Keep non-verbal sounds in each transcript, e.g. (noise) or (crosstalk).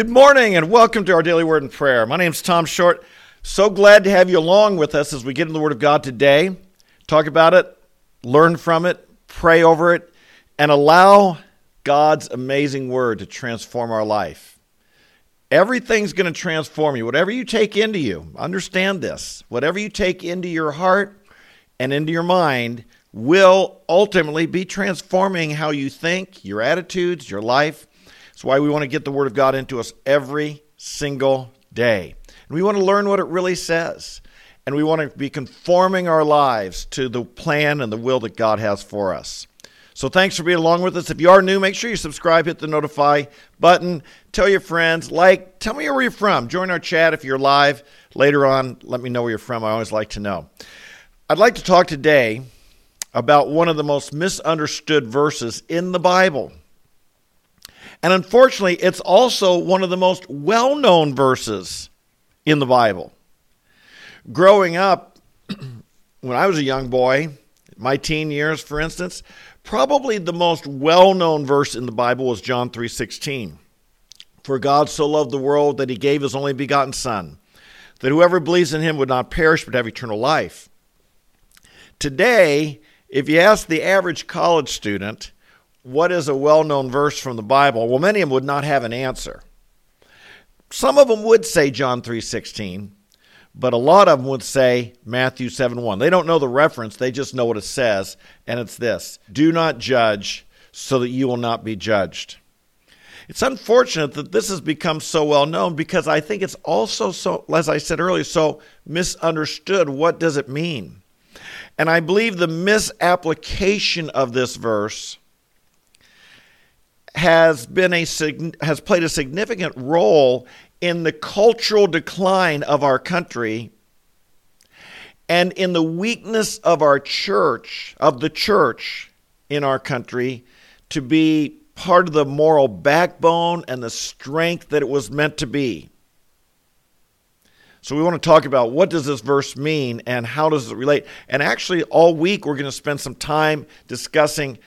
Good morning and welcome to our daily word and prayer. My name is Tom Short. So glad to have you along with us as we get into the Word of God today. Talk about it, learn from it, pray over it, and allow God's amazing Word to transform our life. Everything's going to transform you. Whatever you take into you, understand this. Whatever you take into your heart and into your mind will ultimately be transforming how you think, your attitudes, your life. That's why we want to get the Word of God into us every single day. And we want to learn what it really says. And we want to be conforming our lives to the plan and the will that God has for us. So thanks for being along with us. If you are new, make sure you subscribe, hit the notify button, tell your friends, like, tell me where you're from. Join our chat if you're live later on. Let me know where you're from. I always like to know. I'd like to talk today about one of the most misunderstood verses in the Bible. And unfortunately, it's also one of the most well known verses in the Bible. Growing up, (clears throat) when I was a young boy, my teen years, for instance, probably the most well known verse in the Bible was John 3:16. For God so loved the world that he gave his only begotten Son, that whoever believes in him would not perish but have eternal life. Today, if you ask the average college student, what is a well known verse from the Bible? Well, many of them would not have an answer. Some of them would say John 3:16, but a lot of them would say Matthew 7:1. They don't know the reference, they just know what it says, and it's this: "Do not judge so that you will not be judged." It's unfortunate that this has become so well known because I think it's also so as I said earlier so misunderstood. What does it mean? And I believe the misapplication of this verse has been a has played a significant role in the cultural decline of our country and in the weakness of our church of the church in our country to be part of the moral backbone and the strength that it was meant to be. So we want to talk about what does this verse mean and how does it relate? And actually all week we're going to spend some time discussing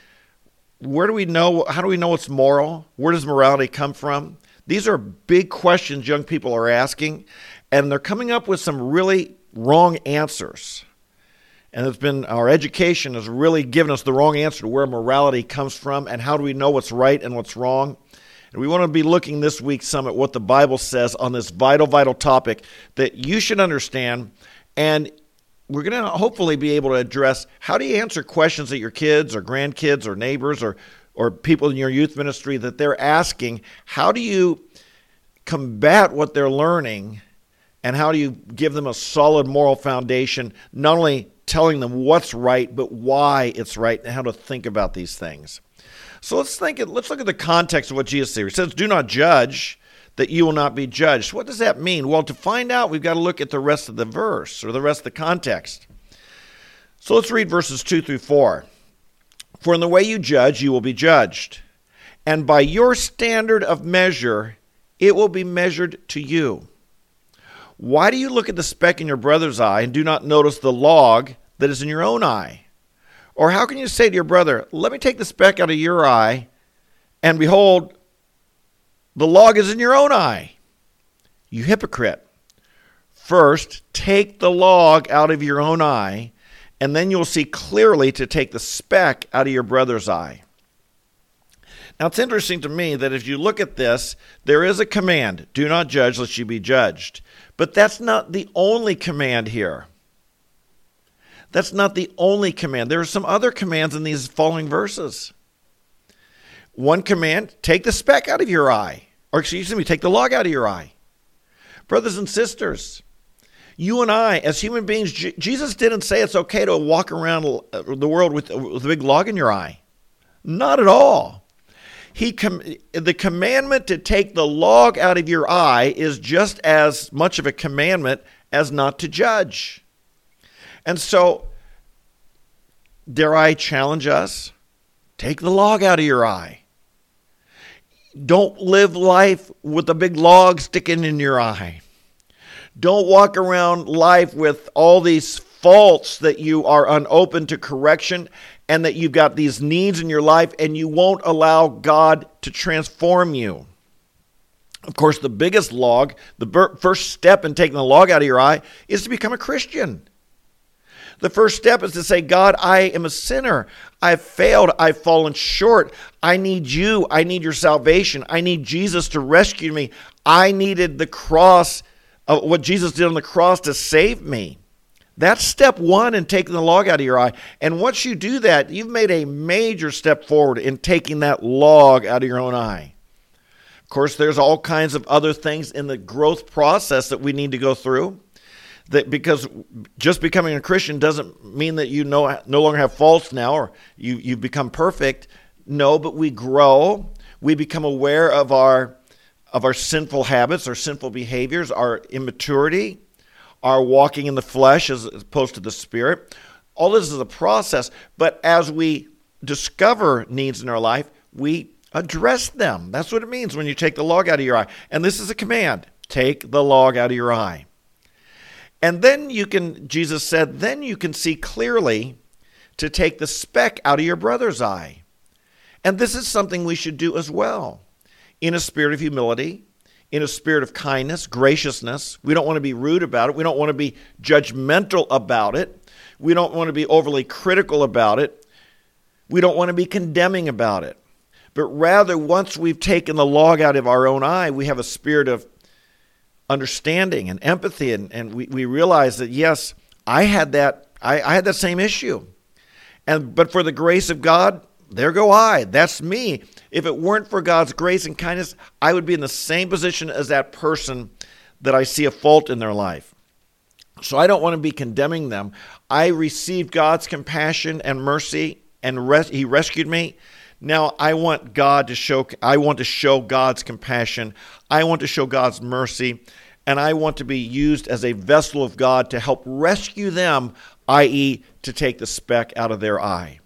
where do we know how do we know it's moral? Where does morality come from? These are big questions young people are asking and they're coming up with some really wrong answers. And it's been our education has really given us the wrong answer to where morality comes from and how do we know what's right and what's wrong. And we want to be looking this week some at what the bible says on this vital vital topic that you should understand. And we're going to hopefully be able to address how do you answer questions that your kids or grandkids or neighbors or or people in your youth ministry that they're asking? How do you combat what they're learning and how do you give them a solid moral foundation not only telling them what's right but why it's right and how to think about these things? So let's think let's look at the context of what jesus said. He says do not judge that you will not be judged. What does that mean? Well, to find out, we've got to look at the rest of the verse or the rest of the context. So let's read verses 2 through 4. For in the way you judge, you will be judged, and by your standard of measure, it will be measured to you. Why do you look at the speck in your brother's eye and do not notice the log that is in your own eye? Or how can you say to your brother, Let me take the speck out of your eye, and behold, the log is in your own eye. You hypocrite. First, take the log out of your own eye, and then you'll see clearly to take the speck out of your brother's eye. Now, it's interesting to me that if you look at this, there is a command do not judge, lest you be judged. But that's not the only command here. That's not the only command. There are some other commands in these following verses. One command take the speck out of your eye, or excuse me, take the log out of your eye. Brothers and sisters, you and I, as human beings, J- Jesus didn't say it's okay to walk around uh, the world with, with a big log in your eye. Not at all. He com- the commandment to take the log out of your eye is just as much of a commandment as not to judge. And so, dare I challenge us? Take the log out of your eye. Don't live life with a big log sticking in your eye. Don't walk around life with all these faults that you are unopen to correction and that you've got these needs in your life and you won't allow God to transform you. Of course, the biggest log, the first step in taking the log out of your eye is to become a Christian. The first step is to say, God, I am a sinner. I've failed. I've fallen short. I need you. I need your salvation. I need Jesus to rescue me. I needed the cross, of what Jesus did on the cross to save me. That's step one in taking the log out of your eye. And once you do that, you've made a major step forward in taking that log out of your own eye. Of course, there's all kinds of other things in the growth process that we need to go through. That because just becoming a Christian doesn't mean that you no, no longer have faults now or you, you've become perfect. No, but we grow. We become aware of our of our sinful habits, our sinful behaviors, our immaturity our walking in the flesh as opposed to the spirit. All this is a process, but as we discover needs in our life, we address them. That's what it means when you take the log out of your eye. And this is a command take the log out of your eye. And then you can, Jesus said, then you can see clearly to take the speck out of your brother's eye. And this is something we should do as well in a spirit of humility in a spirit of kindness, graciousness. We don't want to be rude about it. We don't want to be judgmental about it. We don't want to be overly critical about it. We don't want to be condemning about it. But rather, once we've taken the log out of our own eye, we have a spirit of understanding and empathy, and, and we, we realize that, yes, I had that, I, I had that same issue. And but for the grace of God, there go I. That's me. If it weren't for God's grace and kindness, I would be in the same position as that person that I see a fault in their life. So I don't want to be condemning them. I received God's compassion and mercy, and res- He rescued me. Now I want God to show. I want to show God's compassion. I want to show God's mercy, and I want to be used as a vessel of God to help rescue them, i.e., to take the speck out of their eye.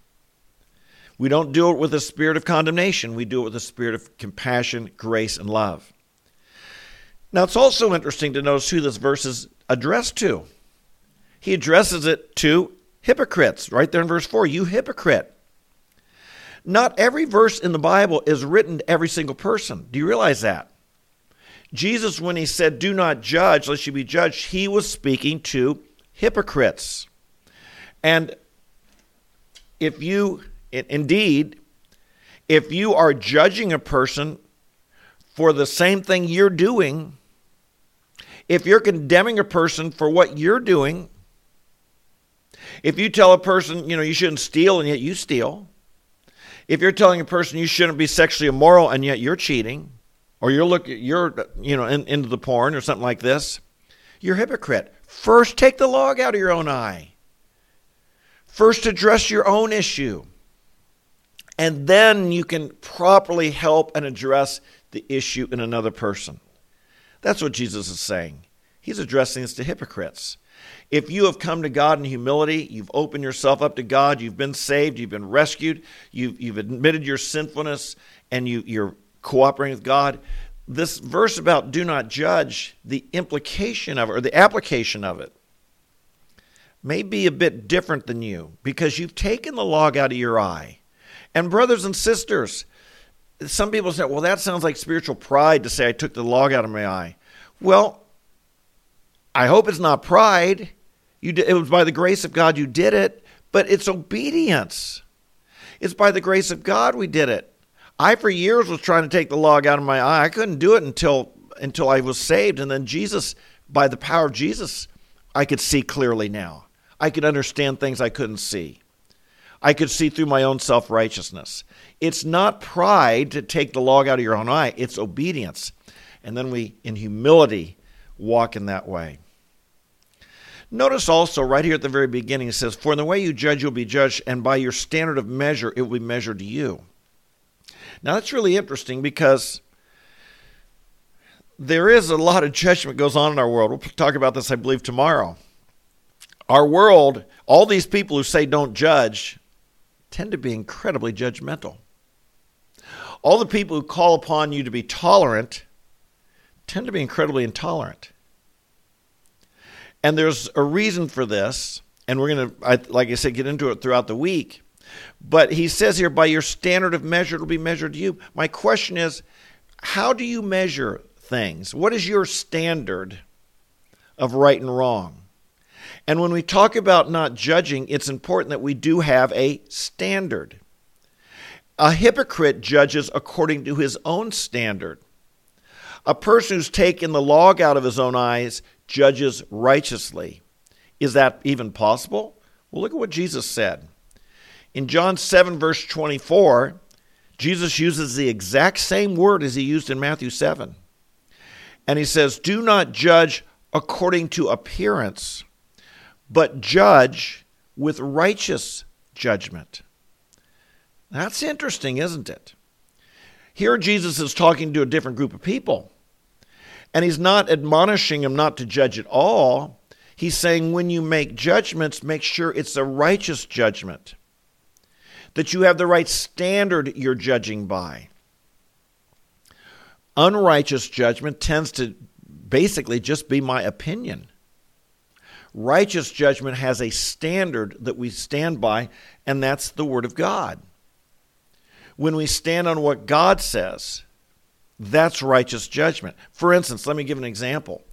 We don't do it with a spirit of condemnation, we do it with a spirit of compassion, grace, and love. Now, it's also interesting to notice who this verse is addressed to. He addresses it to hypocrites, right there in verse 4. You hypocrite. Not every verse in the Bible is written to every single person. Do you realize that? Jesus, when he said, Do not judge, lest you be judged, he was speaking to hypocrites. And if you Indeed, if you are judging a person for the same thing you're doing, if you're condemning a person for what you're doing, if you tell a person, you know, you shouldn't steal and yet you steal, if you're telling a person you shouldn't be sexually immoral and yet you're cheating, or you're look you're you know in, into the porn or something like this, you're a hypocrite. First, take the log out of your own eye. First, address your own issue and then you can properly help and address the issue in another person. That's what Jesus is saying. He's addressing this to hypocrites. If you have come to God in humility, you've opened yourself up to God, you've been saved, you've been rescued, you've, you've admitted your sinfulness, and you, you're cooperating with God, this verse about do not judge, the implication of it, or the application of it, may be a bit different than you because you've taken the log out of your eye and brothers and sisters, some people say, well, that sounds like spiritual pride to say I took the log out of my eye. Well, I hope it's not pride. You did, it was by the grace of God you did it, but it's obedience. It's by the grace of God we did it. I for years was trying to take the log out of my eye. I couldn't do it until until I was saved and then Jesus by the power of Jesus I could see clearly now. I could understand things I couldn't see. I could see through my own self righteousness. It's not pride to take the log out of your own eye, it's obedience. And then we, in humility, walk in that way. Notice also, right here at the very beginning, it says, For in the way you judge, you'll be judged, and by your standard of measure, it will be measured to you. Now, that's really interesting because there is a lot of judgment goes on in our world. We'll talk about this, I believe, tomorrow. Our world, all these people who say don't judge, tend to be incredibly judgmental. All the people who call upon you to be tolerant tend to be incredibly intolerant. And there's a reason for this, and we're going to, like I said, get into it throughout the week. But he says here, by your standard of measure, it'll be measured to you. My question is, how do you measure things? What is your standard of right and wrong? And when we talk about not judging, it's important that we do have a standard. A hypocrite judges according to his own standard. A person who's taken the log out of his own eyes judges righteously. Is that even possible? Well, look at what Jesus said. In John 7, verse 24, Jesus uses the exact same word as he used in Matthew 7. And he says, Do not judge according to appearance, but judge with righteous judgment. That's interesting, isn't it? Here, Jesus is talking to a different group of people. And he's not admonishing him not to judge at all. He's saying when you make judgments, make sure it's a righteous judgment, that you have the right standard you're judging by. Unrighteous judgment tends to basically just be my opinion. Righteous judgment has a standard that we stand by, and that's the Word of God. When we stand on what God says, that's righteous judgment. For instance, let me give an example.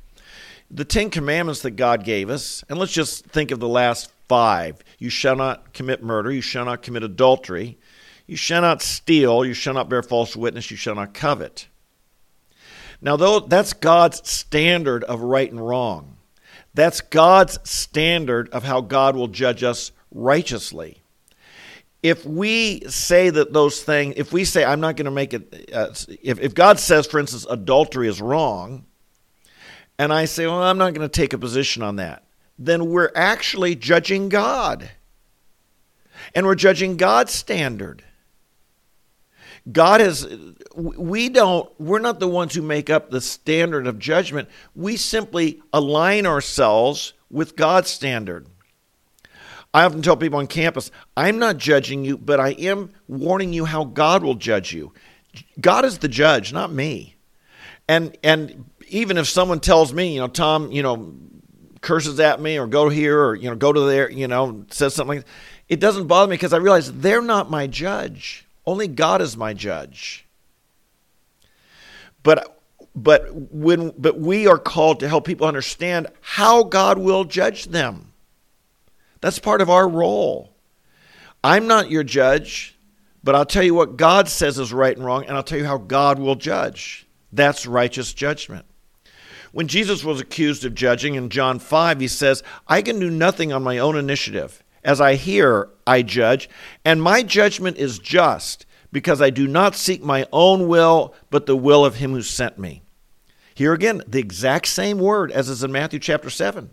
The Ten Commandments that God gave us, and let's just think of the last five you shall not commit murder, you shall not commit adultery, you shall not steal, you shall not bear false witness, you shall not covet. Now, though that's God's standard of right and wrong. That's God's standard of how God will judge us righteously if we say that those things, if we say, I'm not going to make it, uh, if, if God says, for instance, adultery is wrong, and I say, well, I'm not going to take a position on that, then we're actually judging God. And we're judging God's standard. God is, we don't, we're not the ones who make up the standard of judgment. We simply align ourselves with God's standard. I often tell people on campus, I'm not judging you, but I am warning you how God will judge you. God is the judge, not me. And and even if someone tells me, you know, Tom, you know, curses at me or go here or you know, go to there, you know, says something like it doesn't bother me because I realize they're not my judge. Only God is my judge. But but when but we are called to help people understand how God will judge them. That's part of our role. I'm not your judge, but I'll tell you what God says is right and wrong, and I'll tell you how God will judge. That's righteous judgment. When Jesus was accused of judging in John 5, he says, I can do nothing on my own initiative. As I hear, I judge, and my judgment is just, because I do not seek my own will, but the will of him who sent me. Here again, the exact same word as is in Matthew chapter 7.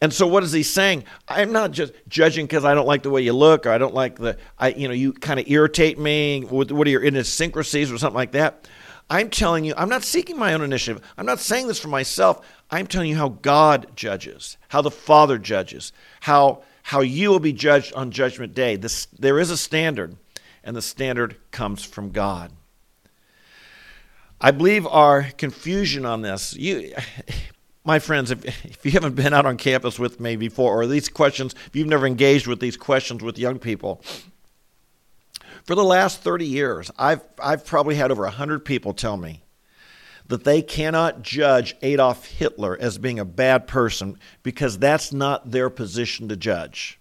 And so what is he saying? I'm not just judging because I don't like the way you look or I don't like the I you know you kind of irritate me with what are your idiosyncrasies or something like that. I'm telling you, I'm not seeking my own initiative. I'm not saying this for myself. I'm telling you how God judges, how the Father judges, how how you will be judged on judgment day. This, there is a standard, and the standard comes from God. I believe our confusion on this, you my friends, if, (laughs) if you haven't been out on campus with me before, or these questions, if you've never engaged with these questions with young people, for the last 30 years, I've, I've probably had over 100 people tell me that they cannot judge Adolf Hitler as being a bad person because that's not their position to judge.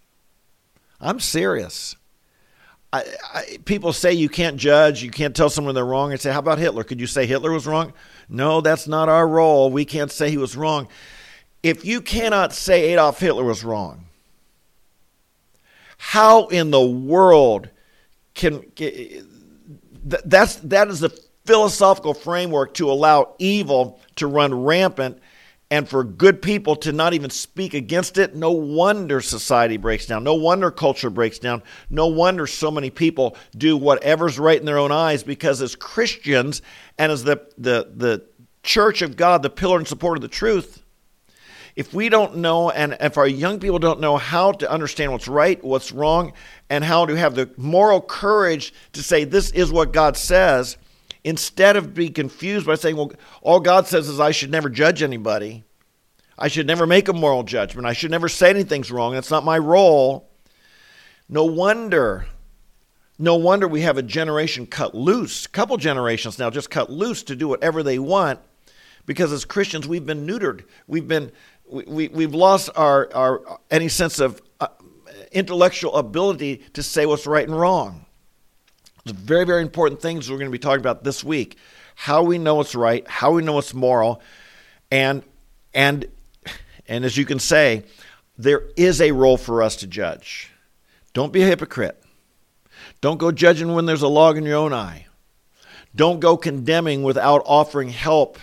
I'm serious. I, I, people say you can't judge, you can't tell someone they're wrong. and say, how about Hitler? Could you say Hitler was wrong? No, that's not our role. We can't say he was wrong. If you cannot say Adolf Hitler was wrong, how in the world can that's that is the philosophical framework to allow evil to run rampant and for good people to not even speak against it, no wonder society breaks down. No wonder culture breaks down. No wonder so many people do whatever's right in their own eyes because as Christians and as the, the, the church of God, the pillar and support of the truth, if we don't know and if our young people don't know how to understand what's right, what's wrong, and how to have the moral courage to say this is what God says, instead of being confused by saying, well, all God says is I should never judge anybody. I should never make a moral judgment. I should never say anything's wrong. That's not my role. No wonder No wonder we have a generation cut loose, a couple generations now just cut loose to do whatever they want because as Christians we've been neutered. We've been we, we, have lost our, our any sense of uh, intellectual ability to say what's right and wrong. It's very, very important things we're going to be talking about this week. How we know what's right, how we know what's moral, and and and as you can say, there is a role for us to judge. Don't be a hypocrite. Don't go judging when there's a log in your own eye. Don't go condemning without offering help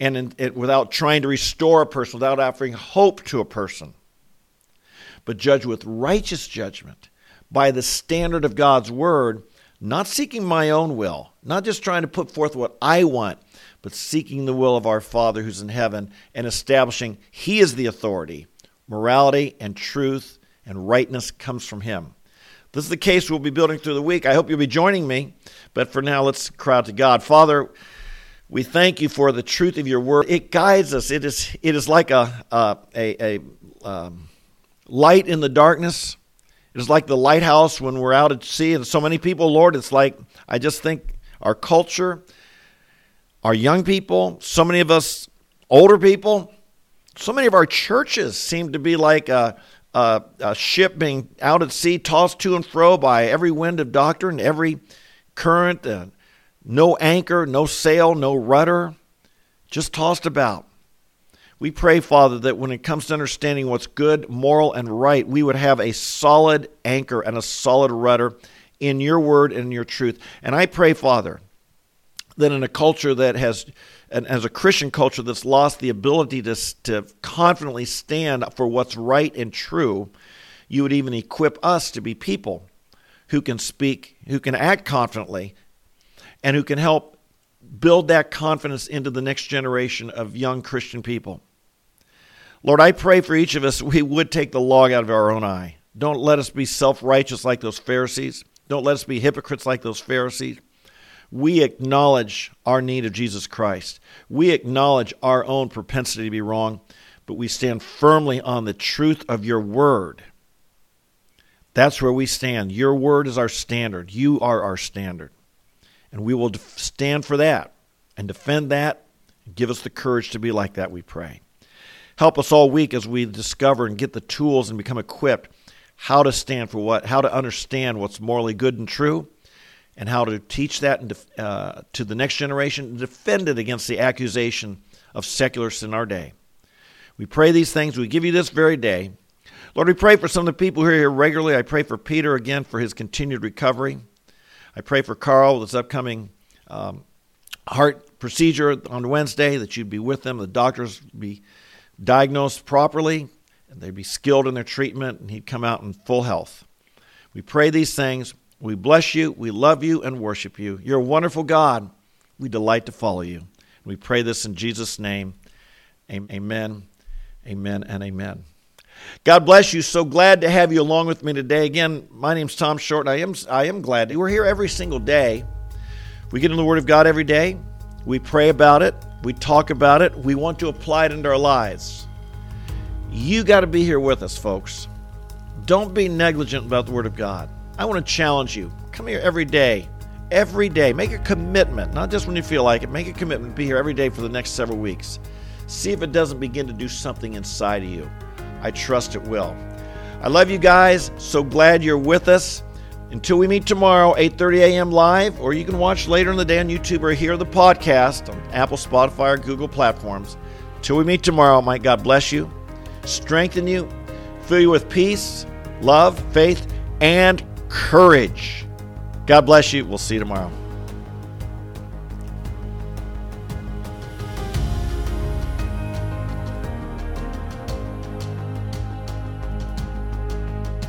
and in, it, without trying to restore a person, without offering hope to a person. But judge with righteous judgment by the standard of God's word, not seeking my own will, not just trying to put forth what I want, but seeking the will of our Father who's in heaven and establishing He is the authority. Morality and truth and rightness comes from Him. This is the case we'll be building through the week. I hope you'll be joining me. But for now, let's cry out to God. Father, we thank you for the truth of your word. It guides us. It is, it is like a, a, a, a um, light in the darkness. It is like the lighthouse when we're out at sea. And so many people, Lord, it's like, I just think our culture, our young people, so many of us older people, so many of our churches seem to be like a, a, a ship being out at sea, tossed to and fro by every wind of doctrine, every current, uh, no anchor, no sail, no rudder, just tossed about. We pray, Father, that when it comes to understanding what's good, moral, and right, we would have a solid anchor and a solid rudder in your word and your truth. And I pray, Father, that in a culture that has, as a Christian culture that's lost the ability to, to confidently stand for what's right and true, you would even equip us to be people who can speak, who can act confidently, and who can help build that confidence into the next generation of young Christian people. Lord, I pray for each of us we would take the log out of our own eye. Don't let us be self righteous like those Pharisees. Don't let us be hypocrites like those Pharisees. We acknowledge our need of Jesus Christ. We acknowledge our own propensity to be wrong, but we stand firmly on the truth of your word. That's where we stand. Your word is our standard. You are our standard. And we will stand for that and defend that. Give us the courage to be like that, we pray. Help us all week as we discover and get the tools and become equipped how to stand for what, how to understand what's morally good and true, and how to teach that uh, to the next generation and defend it against the accusation of secularists in our day. We pray these things. We give you this very day. Lord, we pray for some of the people who are here regularly. I pray for Peter again for his continued recovery. I pray for Carl with his upcoming um, heart procedure on Wednesday that you'd be with them. The doctors be diagnosed properly, and they'd be skilled in their treatment, and he'd come out in full health. We pray these things. We bless you, we love you, and worship you. You're a wonderful God. We delight to follow you. We pray this in Jesus' name. Amen, amen, and amen. God bless you. So glad to have you along with me today. Again, my name's Tom Short, and I am, I am glad. We're here every single day. We get in the Word of God every day. We pray about it. We talk about it. We want to apply it into our lives. You got to be here with us, folks. Don't be negligent about the Word of God. I want to challenge you. Come here every day. Every day. Make a commitment, not just when you feel like it. Make a commitment to be here every day for the next several weeks. See if it doesn't begin to do something inside of you. I trust it will. I love you guys. So glad you're with us. Until we meet tomorrow, 8:30 a.m. live, or you can watch later in the day on YouTube or hear the podcast on Apple, Spotify, or Google platforms. Until we meet tomorrow, might God bless you, strengthen you, fill you with peace, love, faith, and courage. God bless you. We'll see you tomorrow.